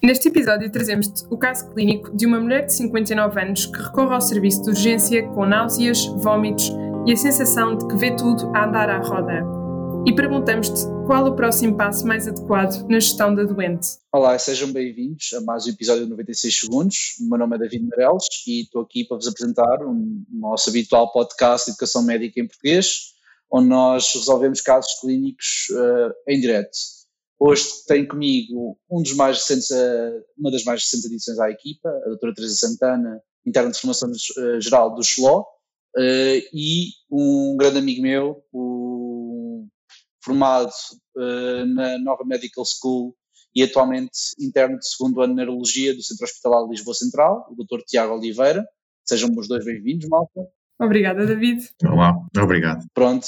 Neste episódio trazemos-te o caso clínico de uma mulher de 59 anos que recorre ao serviço de urgência com náuseas, vômitos e a sensação de que vê tudo a andar à roda. E perguntamos-te qual o próximo passo mais adequado na gestão da doente. Olá, sejam bem-vindos a mais um episódio de 96 Segundos. O meu nome é David Marelos e estou aqui para vos apresentar o um, nosso habitual podcast de Educação Médica em Português, onde nós resolvemos casos clínicos uh, em direto. Hoje tenho comigo um dos mais recentes, eh, uma das mais recentes adições à equipa, a doutora Teresa Santana, interna de formação eh, geral do XLO, eh, e um grande amigo meu, o, formado na Nova Medical School e atualmente interno de segundo ano de Neurologia do Centro Hospitalar de Lisboa Central, o doutor Tiago Oliveira. Sejam os dois bem-vindos, malta. Obrigada, David. Olá, obrigado. Pronto,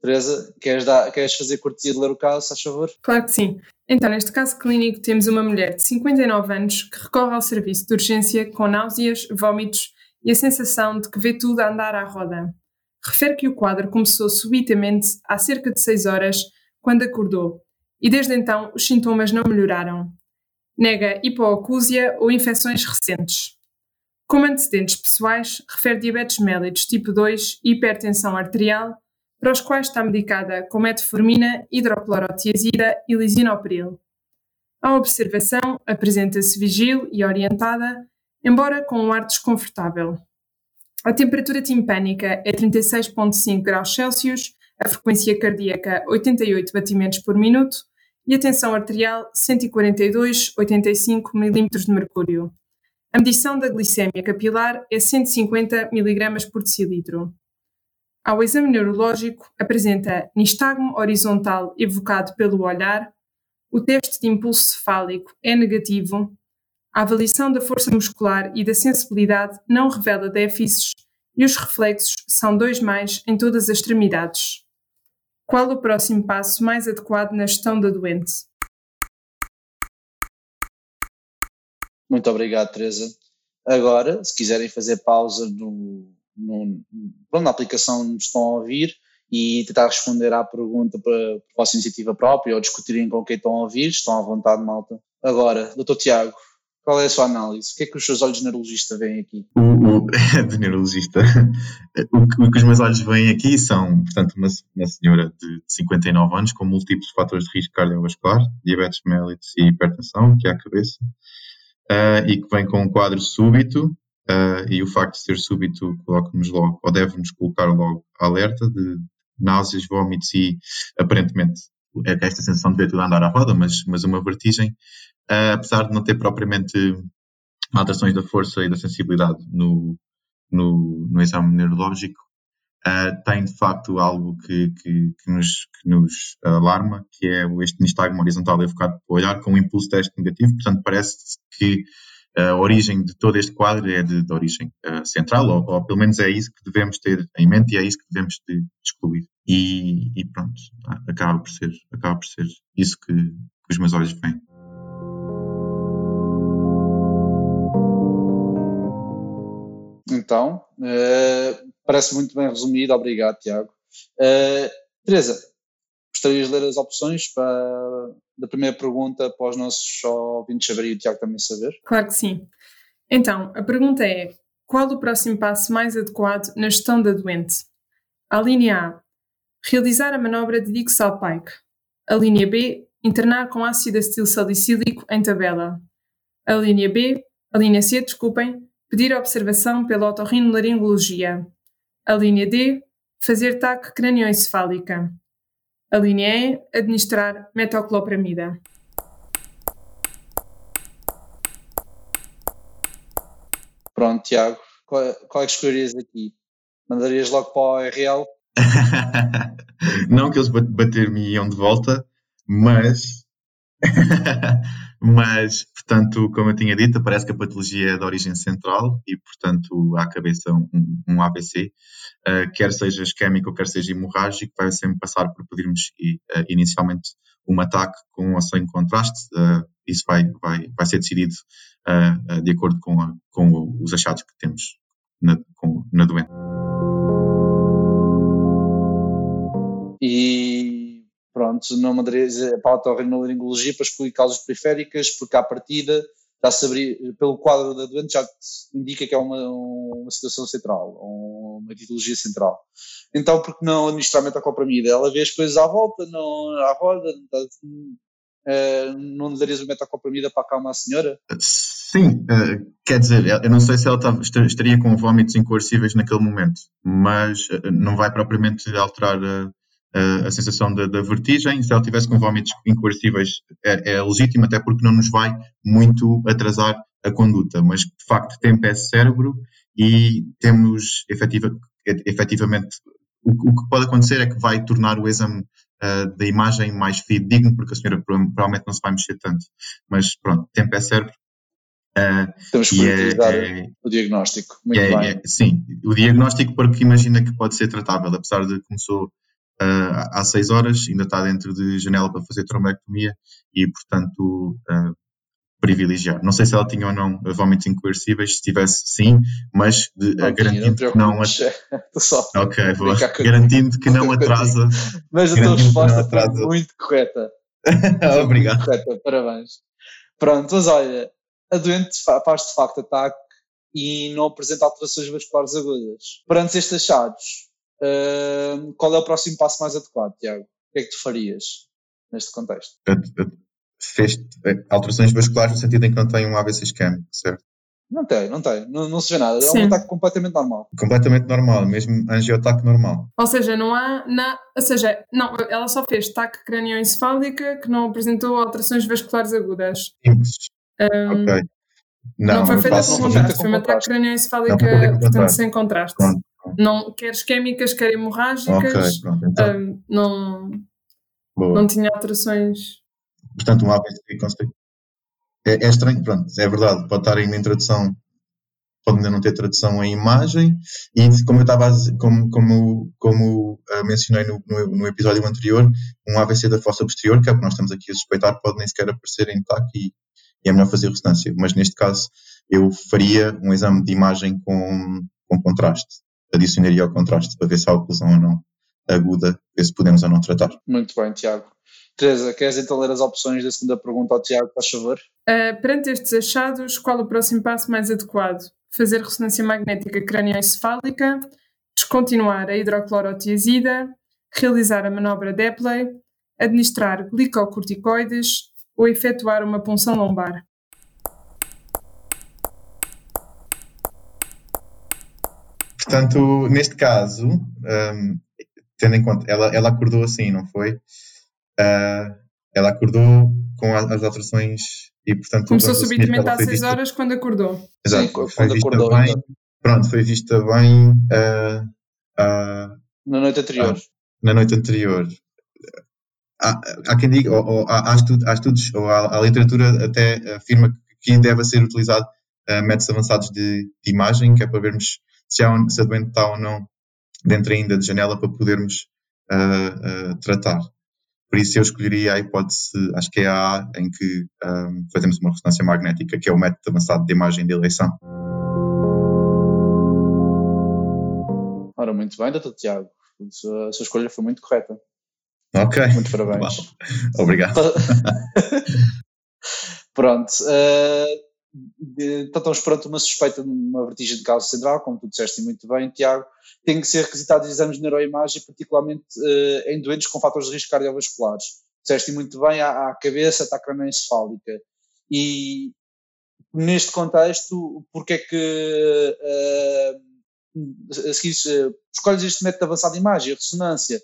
Teresa, queres, dar, queres fazer cortesia de ler o caso, faz favor? Claro que sim. Então, neste caso clínico, temos uma mulher de 59 anos que recorre ao serviço de urgência com náuseas, vômitos e a sensação de que vê tudo a andar à roda. Refere que o quadro começou subitamente há cerca de 6 horas, quando acordou, e desde então os sintomas não melhoraram. Nega hipoacúsia ou infecções recentes. Como antecedentes pessoais, refere diabetes mellitus tipo 2 e hipertensão arterial, para os quais está medicada com metformina, hidroclorotiazida e lisinopril. A observação apresenta-se vigil e orientada, embora com um ar desconfortável. A temperatura timpânica é 36,5 graus Celsius, a frequência cardíaca 88 batimentos por minuto e a tensão arterial 142,85 mm de mercúrio. A medição da glicemia capilar é 150 mg por decilitro. Ao exame neurológico, apresenta nistagmo horizontal evocado pelo olhar, o teste de impulso cefálico é negativo, a avaliação da força muscular e da sensibilidade não revela déficits e os reflexos são dois mais em todas as extremidades. Qual o próximo passo mais adequado na gestão da doente? Muito obrigado, Teresa. Agora, se quiserem fazer pausa no, no, na aplicação estão a ouvir e tentar responder à pergunta para, por vossa iniciativa própria ou discutirem com quem estão a ouvir, estão à vontade, malta. Agora, doutor Tiago, qual é a sua análise? O que é que os seus olhos de neurologista veem aqui? O, o, de neurologista. O que, o que, os meus olhos veem aqui são, portanto, uma, uma senhora de 59 anos com múltiplos fatores de risco cardiovascular, diabetes mellitus e hipertensão, que é a cabeça, uh, e que vem com um quadro súbito uh, e o facto de ser súbito coloca-nos logo, ou deve-nos colocar logo alerta de náuseas, vômitos e aparentemente é esta sensação de ver tudo andar à roda, mas, mas uma vertigem, uh, apesar de não ter propriamente alterações da força e da sensibilidade no, no, no exame neurológico, uh, tem de facto algo que, que, que, nos, que nos alarma, que é este nistagmo horizontal evocado para o olhar com um impulso teste negativo, portanto parece que a origem de todo este quadro é de, de origem uh, central, ou, ou, pelo menos é isso que devemos ter em mente e é isso que devemos de excluir. E, e pronto, tá, acaba por ser, acaba por ser isso que, que os meus olhos veem. Então, uh, parece muito bem resumido, obrigado, Tiago. Uh, Teresa, gostarias de ler as opções para, da primeira pergunta para os nossos ouvintes saberem e o Tiago também saber? Claro que sim. Então, a pergunta é: qual o próximo passo mais adequado na gestão da doente? A linha A: realizar a manobra de Dick Salpike. A linha B: internar com ácido acetil salicílico em tabela. A linha B, a linha C, desculpem, pedir observação pela otorrinolaringologia. A linha D, fazer TAC cranioencefálica. A linha administrar metoclopramida. Pronto, Tiago, qual, é, qual é que escolherias aqui? Mandarias logo para o RL? Não que eles bater-me iam de volta, mas mas, portanto, como eu tinha dito, parece que a patologia é de origem central e, portanto, à cabeça um, um AVC, uh, quer seja isquémico, quer seja hemorrágico, vai sempre passar por pedirmos uh, inicialmente um ataque com ou sem contraste. Uh, isso vai, vai, vai ser decidido de acordo com, a, com os achados que temos na, com, na doença. E Pronto, não mandaria para a otorrinolaringologia para excluir causas periféricas, porque à partida já se abrir, pelo quadro da doente já indica que é uma, uma situação central, uma etiologia central. Então, por que não administrar metacopramida? Ela vê as coisas à volta, não à roda, não, uh, não darias o metacopramida para acalmar a senhora? Sim, uh, quer dizer, eu não sei se ela estaria com vômitos incoercíveis naquele momento, mas uh, não vai propriamente alterar a, a, a sensação da, vertigem. Se ela tivesse com vômitos incoercíveis, é, é legítimo, até porque não nos vai muito atrasar a conduta, mas de facto tempo é cérebro e temos efetiva, efetivamente o, o, que pode acontecer é que vai tornar o exame uh, da imagem mais fidedigno, porque a senhora provavelmente não se vai mexer tanto. Mas pronto, tempo é cérebro. Uh, Temos que é, é, o diagnóstico. Muito é, bem. É, sim, o diagnóstico, porque imagina que pode ser tratável, apesar de começou uh, há seis horas, ainda está dentro de janela para fazer trombectomia e, portanto, uh, privilegiar. Não sei se ela tinha ou não vômitos incoercíveis, se tivesse sim, mas de, não, garantindo que não. Só ok, vou. Garantindo que não atrasa. mas a tua resposta foi muito correta. Obrigado. Muito correta, parabéns. Pronto, mas olha, a doente faz de facto ataque e não apresenta alterações vasculares agudas. Perante estes achados, uh, qual é o próximo passo mais adequado, Tiago? O que é que tu farias neste contexto? Fez eh, alterações vasculares no sentido em que não tem um AVC isquémico, certo? Não tem, não tem, não, não se vê nada. Sim. É um ataque completamente normal. Completamente normal, mesmo angiotaque normal. Ou seja, não há. Na, ou seja, não, ela só fez taque cranioencefálica que não apresentou alterações vasculares agudas. Um, ok. Não, não foi feita com contraste, foi uma taque cranioencefálica, portanto, sem contraste. Pronto, pronto. Não, quer isquémicas, quer hemorrágicas. Ok, pronto, então. um, não, não tinha alterações portanto, um AVC é, é estranho, pronto, é verdade, pode estar em introdução, pode ainda não ter tradução em imagem, e como eu estava, como, como, como uh, mencionei no, no, no, episódio anterior, um AVC da fossa posterior, que é o que nós estamos aqui a suspeitar, pode nem sequer aparecer TAC e, e é melhor fazer ressonância, mas neste caso eu faria um exame de imagem com, com contraste, adicionaria ao contraste para ver se há oclusão ou não aguda, ver se podemos ou não tratar. Muito bem, Tiago. Teresa, queres então ler as opções da segunda pergunta ao Tiago, faz favor? Uh, perante estes achados, qual o próximo passo mais adequado? Fazer ressonância magnética cranioencefálica, descontinuar a hidroclorotiazida, realizar a manobra Depley, administrar glicocorticoides ou efetuar uma punção lombar. Portanto, neste caso, um, tendo em conta, ela, ela acordou assim, não foi? Uh, ela acordou com as, as alterações e, portanto. Começou subitamente às 6 horas quando acordou. Exato, Sim, foi quando vista acordou, bem. Então. Pronto, foi vista bem. Uh, uh, na noite anterior. na noite anterior. Há, há quem diga, ou, ou há, há, estudos, há, estudos, ou há, a literatura até afirma que deve ser utilizado métodos avançados de, de, imagem, que é para vermos se, há, se a doente está ou não dentro ainda de janela para podermos tratar. Por isso eu escolheria a hipótese, acho que é a A, em que um, fazemos uma ressonância magnética, que é o método avançado de imagem de eleição. Ora, muito bem, doutor Tiago. A sua, a sua escolha foi muito correta. Ok. Muito parabéns. Obrigado. Pronto. Uh, então estamos perante uma suspeita de uma vertigem de causa central, como tu disseste muito bem, Tiago, tem que ser requisitados exames de neuroimagem, particularmente uh, em doentes com fatores de risco cardiovasculares. Disseste muito bem, à, à cabeça, à cranoencefálica. E neste contexto, porque é que a seguir, uh, escolhes este método avançado de imagem, a ressonância?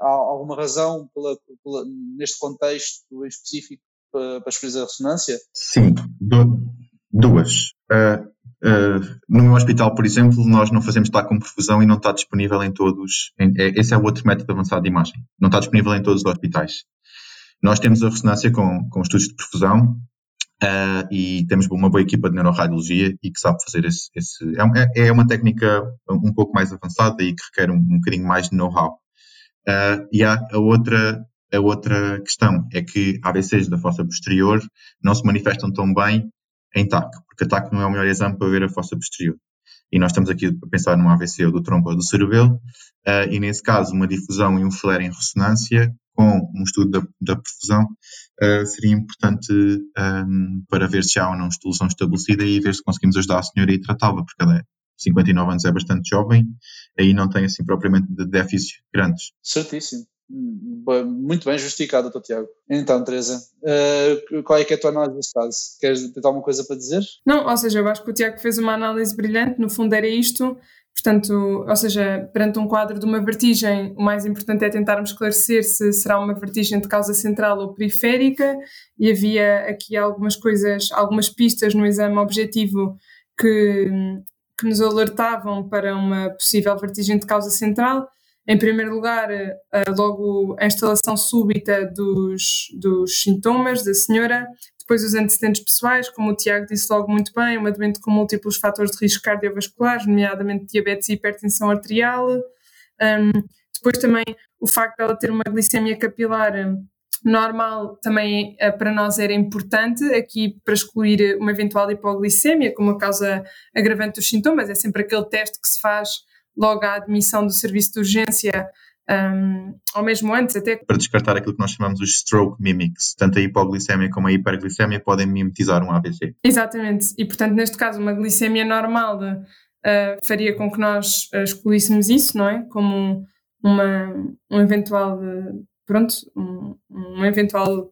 Há alguma razão pela, pela, neste contexto em específico para, para escolher a ressonância? Sim, duas. Uh, uh, no meu hospital, por exemplo, nós não fazemos TAC com perfusão e não está disponível em todos. Em, é, esse é o outro método avançado de imagem. Não está disponível em todos os hospitais. Nós temos a ressonância com, com estudos de perfusão uh, e temos uma boa equipa de neuroradiologia e que sabe fazer esse. esse é, é, é uma técnica um pouco mais avançada e que requer um, um bocadinho mais de know-how. e há a outra a outra questão é que AVCs da fossa posterior não se manifestam tão bem em TAC, porque a TAC não é o melhor exame para ver a fossa posterior. e nós estamos aqui a pensar num AVC ou do tronco ou do cerebelo, uh, e nesse caso uma difusão e um flare em ressonância com um estudo da, da perfusão uh, seria importante um, para ver se há ou não solução estabelecida e ver se conseguimos ajudar a senhora e tratá-la, porque ela é 59 anos é bastante jovem, aí não tem assim propriamente déficits grandes. Certíssimo. Muito bem justificado, Dr. Tiago. Então, Teresa, uh, qual é que é a tua análise deste caso? Queres ter alguma coisa para dizer? Não, ou seja, eu acho que o Tiago fez uma análise brilhante, no fundo era isto, portanto, ou seja, perante um quadro de uma vertigem, o mais importante é tentarmos esclarecer se será uma vertigem de causa central ou periférica, e havia aqui algumas coisas, algumas pistas no exame objetivo que, que nos alertavam para uma possível vertigem de causa central, em primeiro lugar, eh, logo a instalação súbita dos, dos sintomas da senhora, depois os antecedentes pessoais, como o Tiago disse logo muito bem, uma doente com múltiplos fatores de risco cardiovasculares, nomeadamente diabetes e hipertensão arterial. Um, depois também o facto de ela ter uma glicemia capilar hum, normal também uh, para nós era importante aqui para excluir uma eventual hipoglicemia como a causa agravante dos sintomas, é sempre aquele teste que se faz logo à admissão do serviço de urgência, um, ou mesmo antes até. Para descartar aquilo que nós chamamos os stroke mimics, tanto a hipoglicemia como a hiperglicemia podem mimetizar um AVC. Exatamente, e portanto neste caso uma glicemia normal uh, faria com que nós uh, excluíssemos isso, não é? Como uma, um eventual, uh, pronto, um, um eventual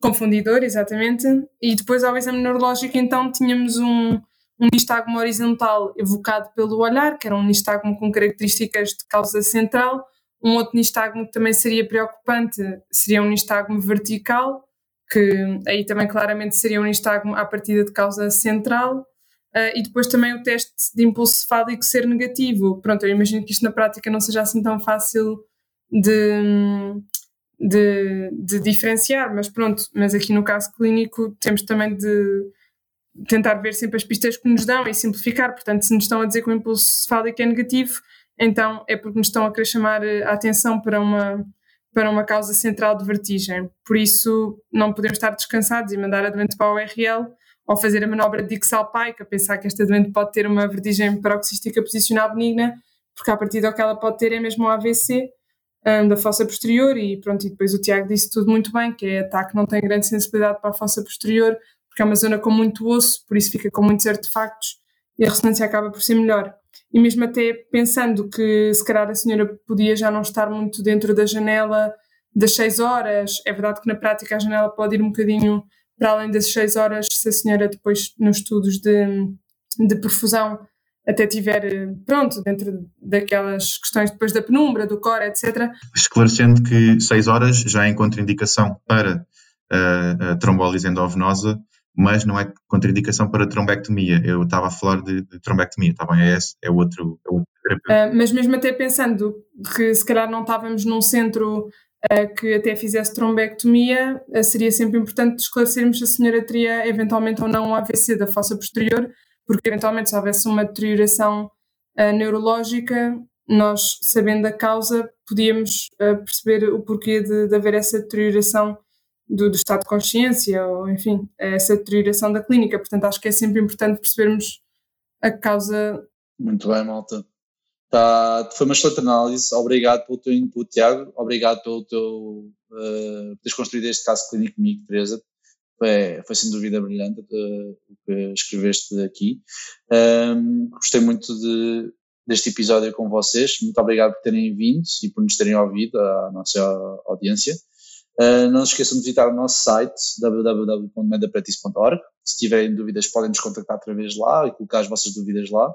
confundidor, exatamente, e depois ao exame neurológico então tínhamos um um nistagmo horizontal evocado pelo olhar, que era um nistagmo com características de causa central. Um outro nistagmo que também seria preocupante seria um nistagmo vertical, que aí também claramente seria um nistagmo à partida de causa central. Uh, e depois também o teste de impulso cefálico ser negativo. Pronto, eu imagino que isto na prática não seja assim tão fácil de, de, de diferenciar, mas pronto, mas aqui no caso clínico temos também de tentar ver sempre as pistas que nos dão e simplificar. Portanto, se nos estão a dizer que o impulso cefálico é negativo, então é porque nos estão a querer chamar eh, a atenção para uma, para uma causa central de vertigem. Por isso, não podemos estar descansados e mandar a doente para o URL ou fazer a manobra de Dixalpaica, pensar que esta doente pode ter uma vertigem paroxística posicional benigna, porque a partir do que ela pode ter é mesmo o AVC um, da fossa posterior e pronto, e depois o Tiago disse tudo muito bem, que é ataque não tem grande sensibilidade para a fossa posterior, porque é uma zona com muito osso, por isso fica com muitos artefactos e a ressonância acaba por ser melhor. E mesmo até pensando que se calhar a senhora podia já não estar muito dentro da janela das 6 horas, é verdade que na prática a janela pode ir um bocadinho para além das 6 horas se a senhora depois nos estudos de, de perfusão até tiver, pronto, dentro daquelas questões depois da penumbra, do core, etc. Esclarecendo que 6 horas já é contraindicação para a, a trombólise endovenosa mas não é contraindicação para trombectomia. Eu estava a falar de, de trombectomia, está bem? É esse, é outro. É outro uh, mas mesmo até pensando que se calhar não estávamos num centro uh, que até fizesse trombectomia, uh, seria sempre importante esclarecermos se a senhora teria eventualmente ou não um AVC da fossa posterior, porque eventualmente se houvesse uma deterioração neurológica, nós, sabendo a causa, podíamos perceber o porquê de, de haver essa deterioração do, do, estado de consciência, ou enfim, essa deterioração da clínica. Portanto, acho que é sempre importante percebermos a causa. Muito bem, malta. Tá, foi uma excelente análise. Obrigado pelo teu input, Tiago. Obrigado pelo teu uh, teres construído este caso clínico comigo, Teresa. Foi, foi sem dúvida brilhante uh, o que escreveste aqui. Um, gostei muito de, deste episódio com vocês. Muito obrigado por terem vindo e por nos terem ouvido, a nossa audiência. Uh, não se esqueçam de visitar o nosso site www.medapretice.org. Se tiverem dúvidas, podem nos contactar através lá e colocar as vossas dúvidas lá.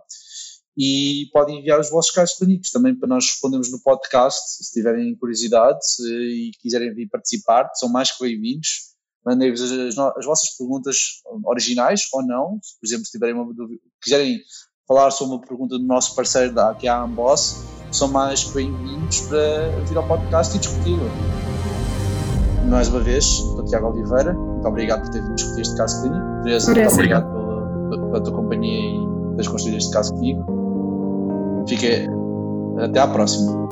E podem enviar os vossos casos clínicos também para nós respondermos no podcast. Se tiverem curiosidade e quiserem vir participar, são mais que bem-vindos. Mandem-vos as, as, vossas perguntas originais ou não. Por exemplo, se tiverem uma dúvida, quiserem falar sobre uma pergunta do nosso parceiro da, que é a Amboss, são mais que bem-vindos para vir ao podcast e discuti-lo mais uma vez, o Tiago Oliveira. Muito obrigado por ter vindo discutir este caso clínico. Teresa, muito obrigado pela, pela, tua companhia e teres construído este caso comigo. Fique até à próxima.